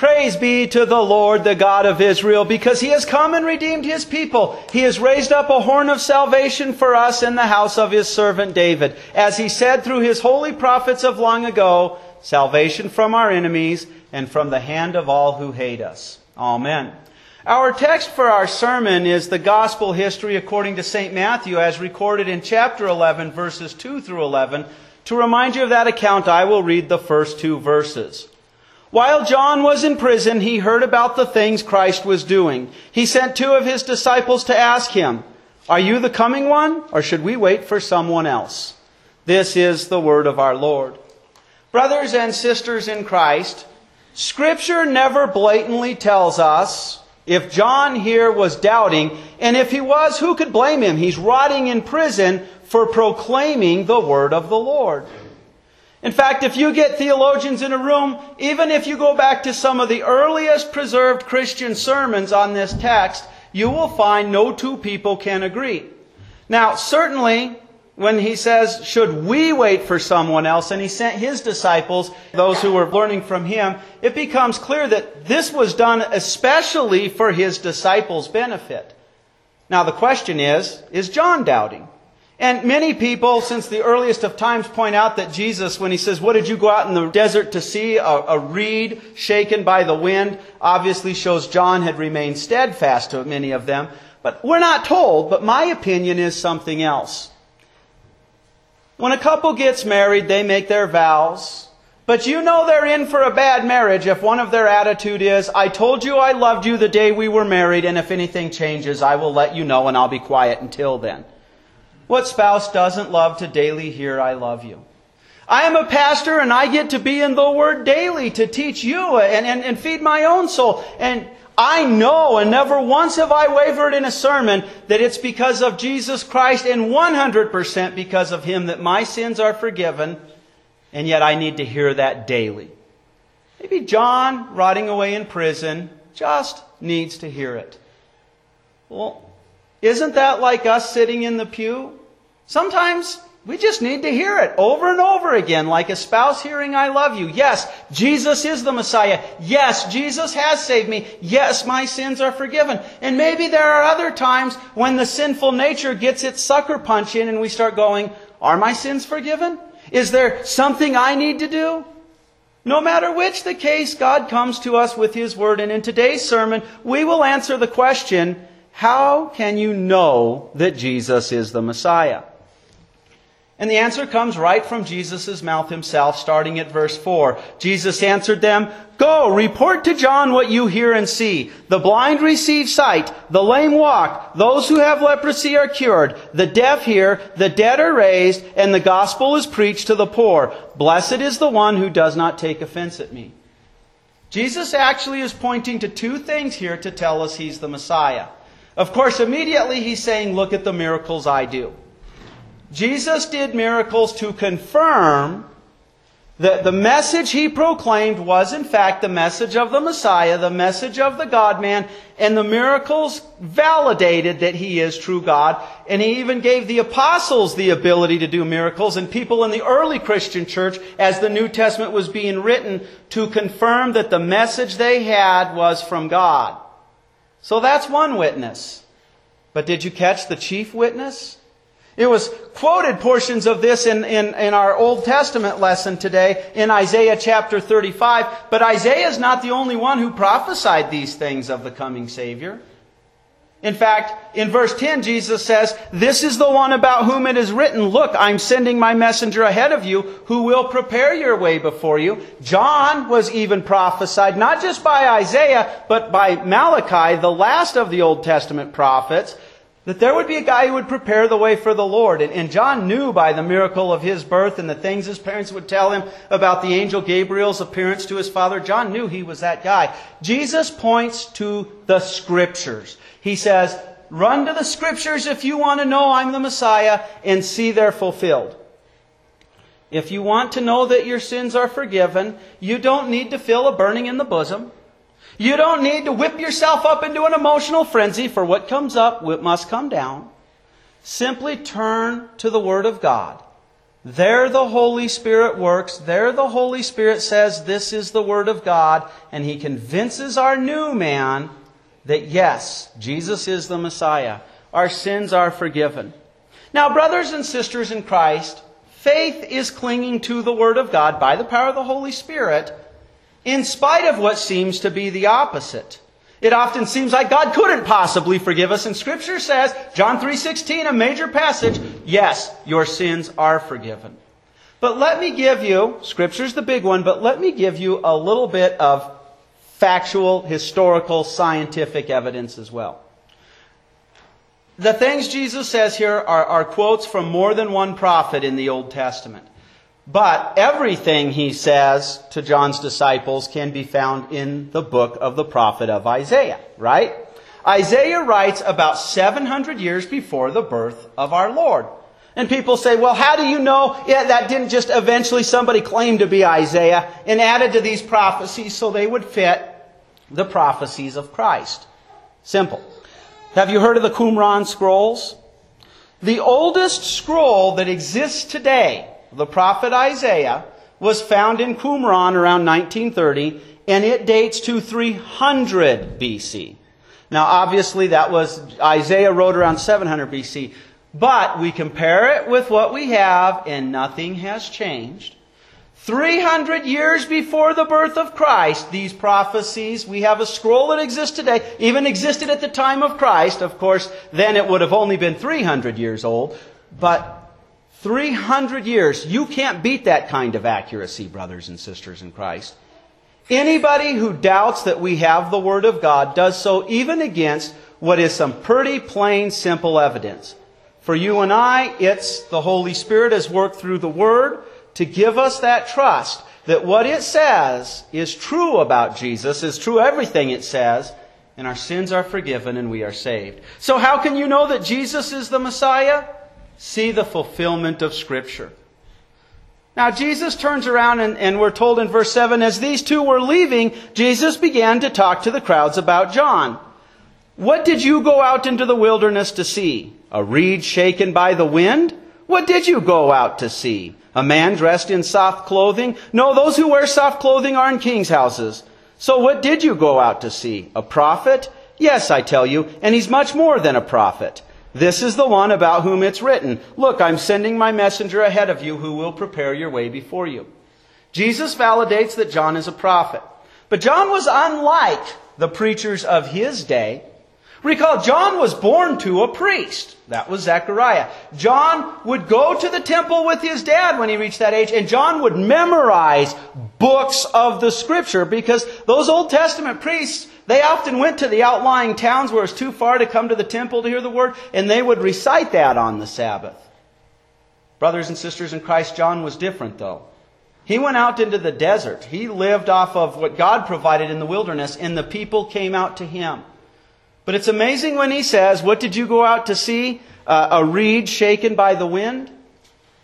Praise be to the Lord, the God of Israel, because he has come and redeemed his people. He has raised up a horn of salvation for us in the house of his servant David. As he said through his holy prophets of long ago, salvation from our enemies and from the hand of all who hate us. Amen. Our text for our sermon is the gospel history according to St. Matthew as recorded in chapter 11 verses 2 through 11. To remind you of that account, I will read the first two verses. While John was in prison, he heard about the things Christ was doing. He sent two of his disciples to ask him, Are you the coming one, or should we wait for someone else? This is the word of our Lord. Brothers and sisters in Christ, Scripture never blatantly tells us if John here was doubting, and if he was, who could blame him? He's rotting in prison for proclaiming the word of the Lord. In fact, if you get theologians in a room, even if you go back to some of the earliest preserved Christian sermons on this text, you will find no two people can agree. Now, certainly, when he says, should we wait for someone else, and he sent his disciples, those who were learning from him, it becomes clear that this was done especially for his disciples' benefit. Now, the question is, is John doubting? And many people, since the earliest of times, point out that Jesus, when he says, What did you go out in the desert to see? A, a, reed shaken by the wind, obviously shows John had remained steadfast to many of them. But we're not told, but my opinion is something else. When a couple gets married, they make their vows. But you know they're in for a bad marriage if one of their attitude is, I told you I loved you the day we were married, and if anything changes, I will let you know and I'll be quiet until then. What spouse doesn't love to daily hear, I love you? I am a pastor and I get to be in the Word daily to teach you and, and, and feed my own soul. And I know, and never once have I wavered in a sermon, that it's because of Jesus Christ and 100% because of Him that my sins are forgiven, and yet I need to hear that daily. Maybe John, rotting away in prison, just needs to hear it. Well, isn't that like us sitting in the pew? Sometimes we just need to hear it over and over again, like a spouse hearing, I love you. Yes, Jesus is the Messiah. Yes, Jesus has saved me. Yes, my sins are forgiven. And maybe there are other times when the sinful nature gets its sucker punch in and we start going, Are my sins forgiven? Is there something I need to do? No matter which the case, God comes to us with His Word. And in today's sermon, we will answer the question, How can you know that Jesus is the Messiah? And the answer comes right from Jesus' mouth himself, starting at verse 4. Jesus answered them, Go, report to John what you hear and see. The blind receive sight, the lame walk, those who have leprosy are cured, the deaf hear, the dead are raised, and the gospel is preached to the poor. Blessed is the one who does not take offense at me. Jesus actually is pointing to two things here to tell us he's the Messiah. Of course, immediately he's saying, Look at the miracles I do. Jesus did miracles to confirm that the message he proclaimed was, in fact, the message of the Messiah, the message of the God man, and the miracles validated that he is true God. And he even gave the apostles the ability to do miracles and people in the early Christian church, as the New Testament was being written, to confirm that the message they had was from God. So that's one witness. But did you catch the chief witness? It was quoted portions of this in, in, in, our Old Testament lesson today in Isaiah chapter 35, but Isaiah is not the only one who prophesied these things of the coming Savior. In fact, in verse 10, Jesus says, This is the one about whom it is written, Look, I'm sending my messenger ahead of you who will prepare your way before you. John was even prophesied, not just by Isaiah, but by Malachi, the last of the Old Testament prophets that there would be a guy who would prepare the way for the Lord. And, and, John knew by the miracle of his birth and the things his parents would tell him about the angel Gabriel's appearance to his father. John knew he was that guy. Jesus points to the scriptures. He says, run to the scriptures if you want to know I'm the Messiah and see they're fulfilled. If you want to know that your sins are forgiven, you don't need to feel a burning in the bosom. You don't need to whip yourself up into an emotional frenzy, for what comes up what must come down. Simply turn to the Word of God There the Holy Spirit works. There the Holy Spirit says this is the Word of God. And He convinces our new man that yes, Jesus is the Messiah. Our sins are forgiven. Now, brothers and sisters in Christ, faith is clinging to the Word of God by the power of the Holy Spirit in spite of what seems to be the opposite. It often seems like God couldn't possibly forgive us, and Scripture says, John 3.16, a major passage, yes, your sins are forgiven. But let me give you, Scripture's the big one, but let me give you a little bit of factual, historical, scientific evidence as well. The things Jesus says here are, are quotes from more than one prophet in the Old Testament. But everything he says to John's disciples can be found in the book of the prophet of Isaiah, right? Isaiah writes about 700 years before the birth of our Lord. And people say, well, how do you know yeah, that didn't just eventually somebody claim to be Isaiah and added to these prophecies so they would fit the prophecies of Christ? Simple. Have you heard of the Qumran scrolls? The oldest scroll that exists today the prophet Isaiah, was found in Qumran around 1930, and it dates to 300 BC. Now, obviously, that was Isaiah wrote around 700 BC, but we compare it with what we have, and nothing has changed. 300 years before the birth of Christ, these prophecies, we have a scroll that exists today, even existed at the time of Christ. Of course, then it would have only been 300 years old. But 300 years. You can't beat that kind of accuracy, brothers and sisters in Christ. Anybody who doubts that we have the Word of God does so even against what is some pretty plain, simple evidence. For you and I, it's the Holy Spirit has worked through the Word to give us that trust that what it says is true about Jesus, is true everything it says, and our sins are forgiven and we are saved. So how can you know that Jesus is the Messiah? See the fulfillment of Scripture. Now, Jesus turns around and, and, we're told in verse 7 as these two were leaving, Jesus began to talk to the crowds about John. What did you go out into the wilderness to see? A reed shaken by the wind? What did you go out to see? A man dressed in soft clothing? No, those who wear soft clothing are in king's houses. So what did you go out to see? A prophet? Yes, I tell you, and he's much more than a prophet. This is the one about whom it's written, Look, I'm sending my messenger ahead of you who will prepare your way before you. Jesus validates that John is a prophet. But John was unlike the preachers of his day. Recall, John was born to a priest. That was Zechariah. John would go to the temple with his dad when he reached that age, and John would memorize books of the scripture because those Old Testament priests they often went to the outlying towns where it was too far to come to the temple to hear the word, and they would recite that on the Sabbath. Brothers and sisters in Christ, John was different though. He went out into the desert. He lived off of what God provided in the wilderness, and the people came out to him. But it's amazing when he says, What did you go out to see? Uh, a reed shaken by the wind?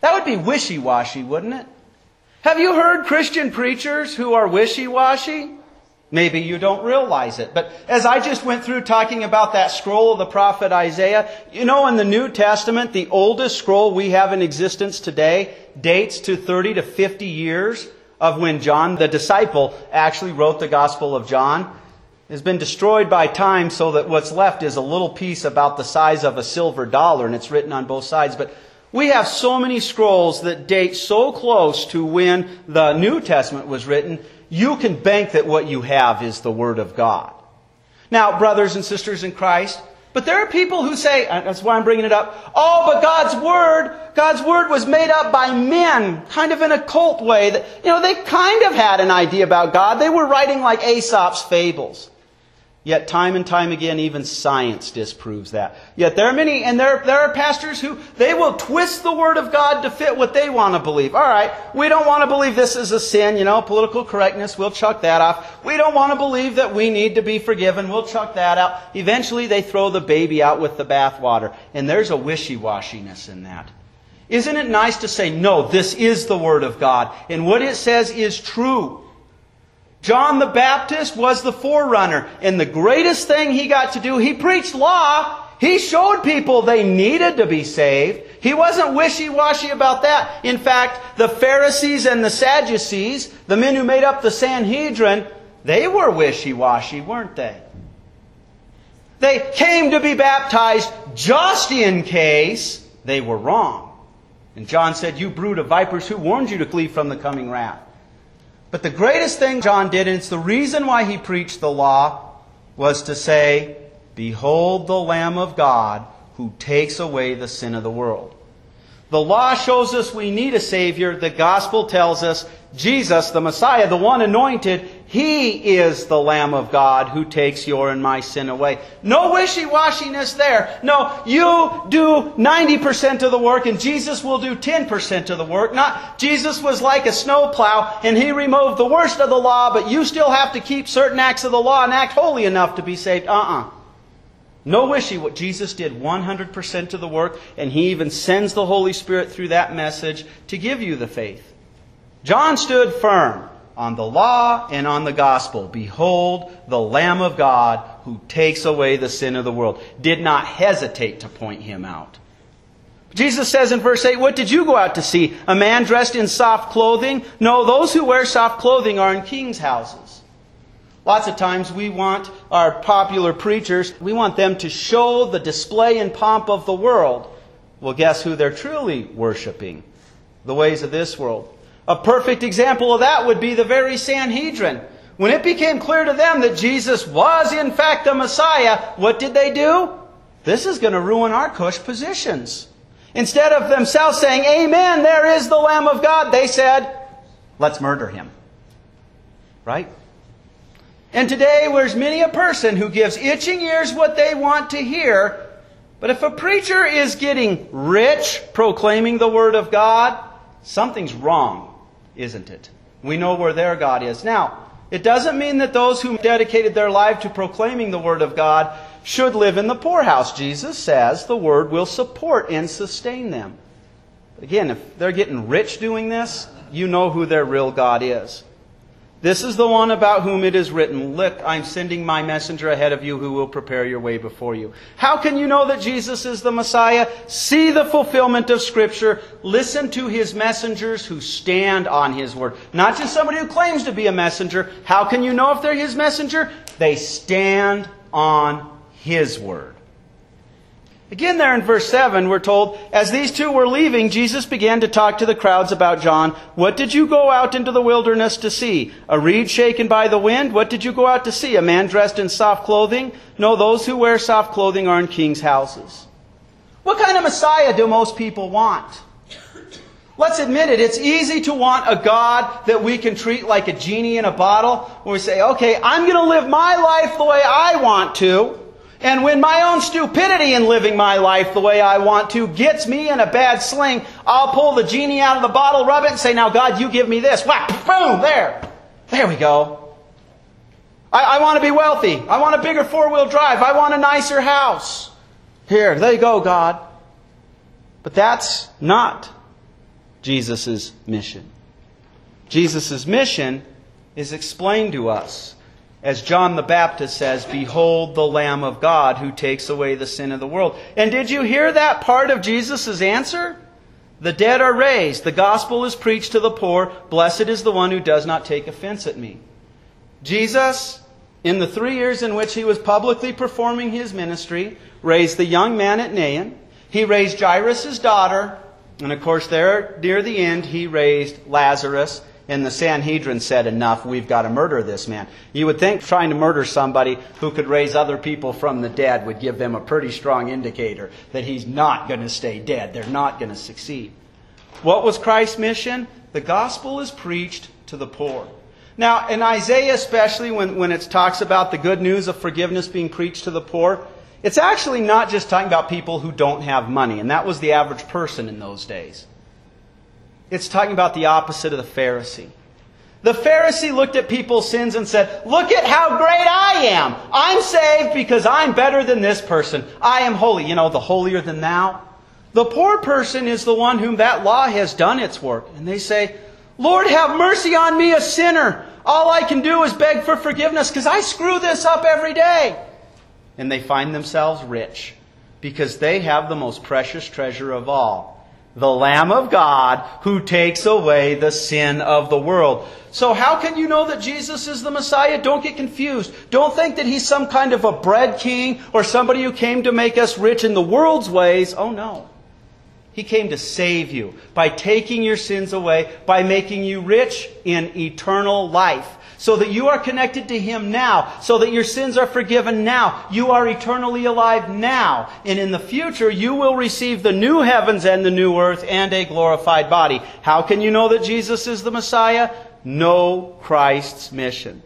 That would be wishy washy, wouldn't it? Have you heard Christian preachers who are wishy washy? Maybe you don't realize it. But as I just went through talking about that scroll of the prophet Isaiah, you know, in the New Testament, the oldest scroll we have in existence today dates to 30 to 50 years of when John, the disciple, actually wrote the Gospel of John. It has been destroyed by time so that what's left is a little piece about the size of a silver dollar and it's written on both sides. But we have so many scrolls that date so close to when the New Testament was written you can bank that what you have is the Word of God. Now, brothers and sisters in Christ, but there are people who say, uh, that's why I'm bringing it up, oh, but God's Word, God's Word was made up by men, kind of in a cult way. That, you know, they kind of had an idea about God. They were writing like Aesop's fables. Yet time and time again, even science disproves that. Yet there are many, and there, there are pastors who, they will twist the Word of God to fit what they want to believe. Alright, we don't want to believe this is a sin, you know, political correctness, we'll chuck that off. We don't want to believe that we need to be forgiven, we'll chuck that out. Eventually they throw the baby out with the bathwater. And there's a wishy-washiness in that. Isn't it nice to say, no, this is the Word of God, and what it says is true. John the Baptist was the forerunner. And the greatest thing he got to do, he preached law. He showed people they needed to be saved. He wasn't wishy-washy about that. In fact, the Pharisees and the Sadducees, the men who made up the Sanhedrin, they were wishy-washy, weren't they? They came to be baptized just in case they were wrong. And John said, You brood of vipers, who warned you to flee from the coming wrath? But the greatest thing John did, and it's the reason why he preached the law, was to say, Behold the Lamb of God who takes away the sin of the world. The law shows us we need a Savior. The gospel tells us Jesus, the Messiah, the one anointed, He is the Lamb of God who takes your and my sin away. No wishy-washiness there. No, you do 90% of the work and Jesus will do 10% of the work. Not, Jesus was like a snowplow and He removed the worst of the law, but you still have to keep certain acts of the law and act holy enough to be saved. Uh-uh. No wishy. What Jesus did 100% of the work, and He even sends the Holy Spirit through that message to give you the faith. John stood firm on the law and on the gospel. Behold, the Lamb of God who takes away the sin of the world. Did not hesitate to point Him out. Jesus says in verse 8, What did you go out to see? A man dressed in soft clothing? No, those who wear soft clothing are in king's houses. Lots of times we want our popular preachers, we want them to show the display and pomp of the world. Well, guess who they're truly worshiping? The ways of this world. A perfect example of that would be the very Sanhedrin. When it became clear to them that Jesus was in fact the Messiah, what did they do? This is going to ruin our cush positions. Instead of themselves saying, Amen, there is the Lamb of God, they said, Let's murder him. Right? And today there's many a person who gives itching ears what they want to hear. But if a preacher is getting rich proclaiming the Word of God, something's wrong, isn't it? We know where their God is. Now, it doesn't mean that those who dedicated their life to proclaiming the Word of God should live in the poorhouse. Jesus says the Word will support and sustain them. Again, if they're getting rich doing this, you know who their real God is. This is the one about whom it is written, Look, I'm sending my messenger ahead of you who will prepare your way before you. How can you know that Jesus is the Messiah? See the fulfillment of Scripture. Listen to his messengers who stand on his word. Not just somebody who claims to be a messenger. How can you know if they're his messenger? They stand on his word. Again, there in verse 7, we're told, as these two were leaving, Jesus began to talk to the crowds about John. What did you go out into the wilderness to see? A reed shaken by the wind? What did you go out to see? A man dressed in soft clothing? No, those who wear soft clothing are in king's houses. What kind of Messiah do most people want? Let's admit it, it's easy to want a God that we can treat like a genie in a bottle, where we say, okay, I'm going to live my life the way I want to. And when my own stupidity in living my life the way I want to gets me in a bad sling, I'll pull the genie out of the bottle, rub it, and say, Now, God, you give me this. Whack, boom, there. There we go. I, I want to be wealthy. I want a bigger four wheel drive. I want a nicer house. Here, there you go, God. But that's not Jesus' mission. Jesus' mission is explained to us as John the Baptist says, Behold the Lamb of God who takes away the sin of the world. And did you hear that part of Jesus' answer? The dead are raised. The gospel is preached to the poor. Blessed is the one who does not take offense at me. Jesus, in the three years in which he was publicly performing his ministry, raised the young man at Nain. He raised Jairus' daughter. And of course, there, near the end, he raised Lazarus and the Sanhedrin said, Enough, we've got to murder this man. You would think trying to murder somebody who could raise other people from the dead would give them a pretty strong indicator that he's not going to stay dead. They're not going to succeed. What was Christ's mission? The gospel is preached to the poor. Now, in Isaiah, especially when, when it talks about the good news of forgiveness being preached to the poor, it's actually not just talking about people who don't have money, and that was the average person in those days. It's talking about the opposite of the Pharisee. The Pharisee looked at people's sins and said, Look at how great I am. I'm saved because I'm better than this person. I am holy. You know, the holier than thou. The poor person is the one whom that law has done its work. And they say, Lord, have mercy on me, a sinner. All I can do is beg for forgiveness because I screw this up every day. And they find themselves rich because they have the most precious treasure of all the Lamb of God who takes away the sin of the world. So how can you know that Jesus is the Messiah? Don't get confused. Don't think that he's some kind of a bread king or somebody who came to make us rich in the world's ways. Oh no. He came to save you by taking your sins away, by making you rich in eternal life so that you are connected to Him now, so that your sins are forgiven now. You are eternally alive now. And in the future, you will receive the new heavens and the new earth and a glorified body. How can you know that Jesus is the Messiah? Know Christ's mission.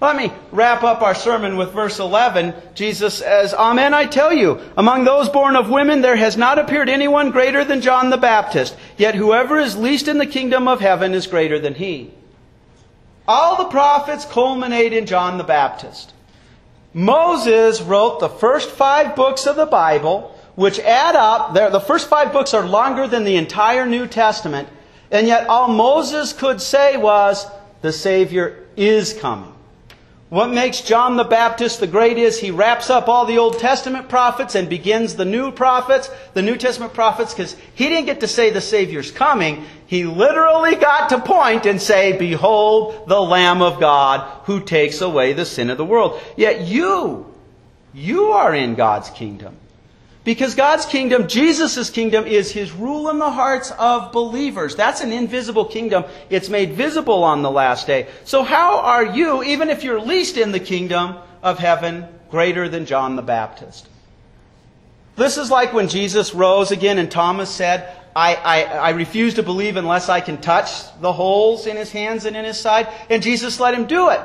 Let me wrap up our sermon with verse 11. Jesus says, Amen, I tell you, among those born of women there has not appeared anyone greater than John the Baptist, yet whoever is least in the kingdom of heaven is greater than he. All the prophets culminate in John the Baptist. Moses wrote the first five books of the Bible, which add up. The first five books are longer than the entire New Testament, and yet all Moses could say was, the Savior is coming. What makes John the Baptist the great is he wraps up all the Old Testament prophets and begins the new prophets, the New Testament prophets, because he didn't get to say the Savior's coming. He literally got to point and say, Behold the Lamb of God who takes away the sin of the world. Yet you, you are in God's kingdom. Because God's kingdom, Jesus' kingdom, is His rule in the hearts of believers. That's an invisible kingdom. It's made visible on the last day. So how are you, even if you're least in the kingdom of heaven, greater than John the Baptist? This is like when Jesus rose again and Thomas said, I, I, I refuse to believe unless I can touch the holes in his hands and in his side. And Jesus let him do it.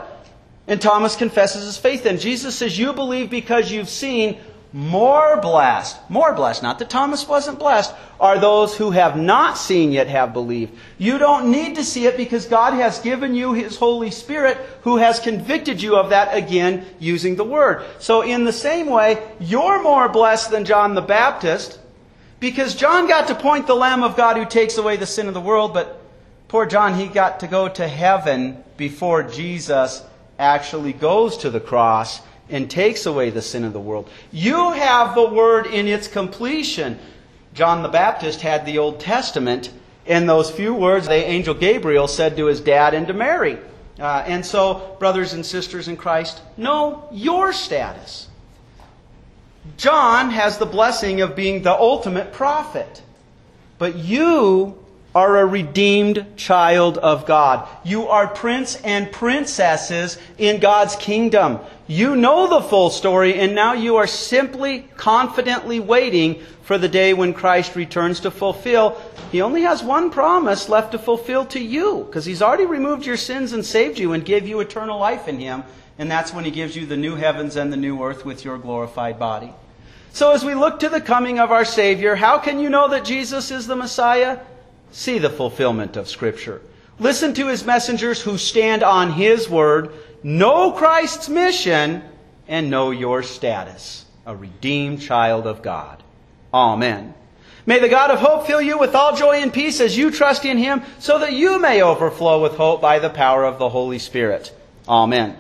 And Thomas confesses his faith. And Jesus says, You believe because you've seen more blessed, more blessed, not that Thomas wasn't blessed, are those who have not seen yet have believed. You don't need to see it because God has given you His Holy Spirit who has convicted you of that again using the Word. So in the same way, you're more blessed than John the Baptist because John got to point the Lamb of God who takes away the sin of the world, but poor John, he got to go to heaven before Jesus actually goes to the cross and takes away the sin of the world. You have the word in its completion. John the Baptist had the Old Testament, and those few words the angel Gabriel said to his dad and to Mary. Uh, and so, brothers and sisters in Christ, know your status. John has the blessing of being the ultimate prophet. But you are a redeemed child of God. You are prince and princesses in God's kingdom. You know the full story, and now you are simply confidently waiting for the day when Christ returns to fulfill. He only has one promise left to fulfill to you, because He's already removed your sins and saved you and gave you eternal life in Him. And that's when He gives you the new heavens and the new earth with your glorified body. So as we look to the coming of our Savior, how can you know that Jesus is the Messiah? see the fulfillment of Scripture. Listen to his messengers who stand on his word, know Christ's mission, and know your status a redeemed child of God. Amen. May the God of hope fill you with all joy and peace as you trust in him, so that you may overflow with hope by the power of the Holy Spirit. Amen.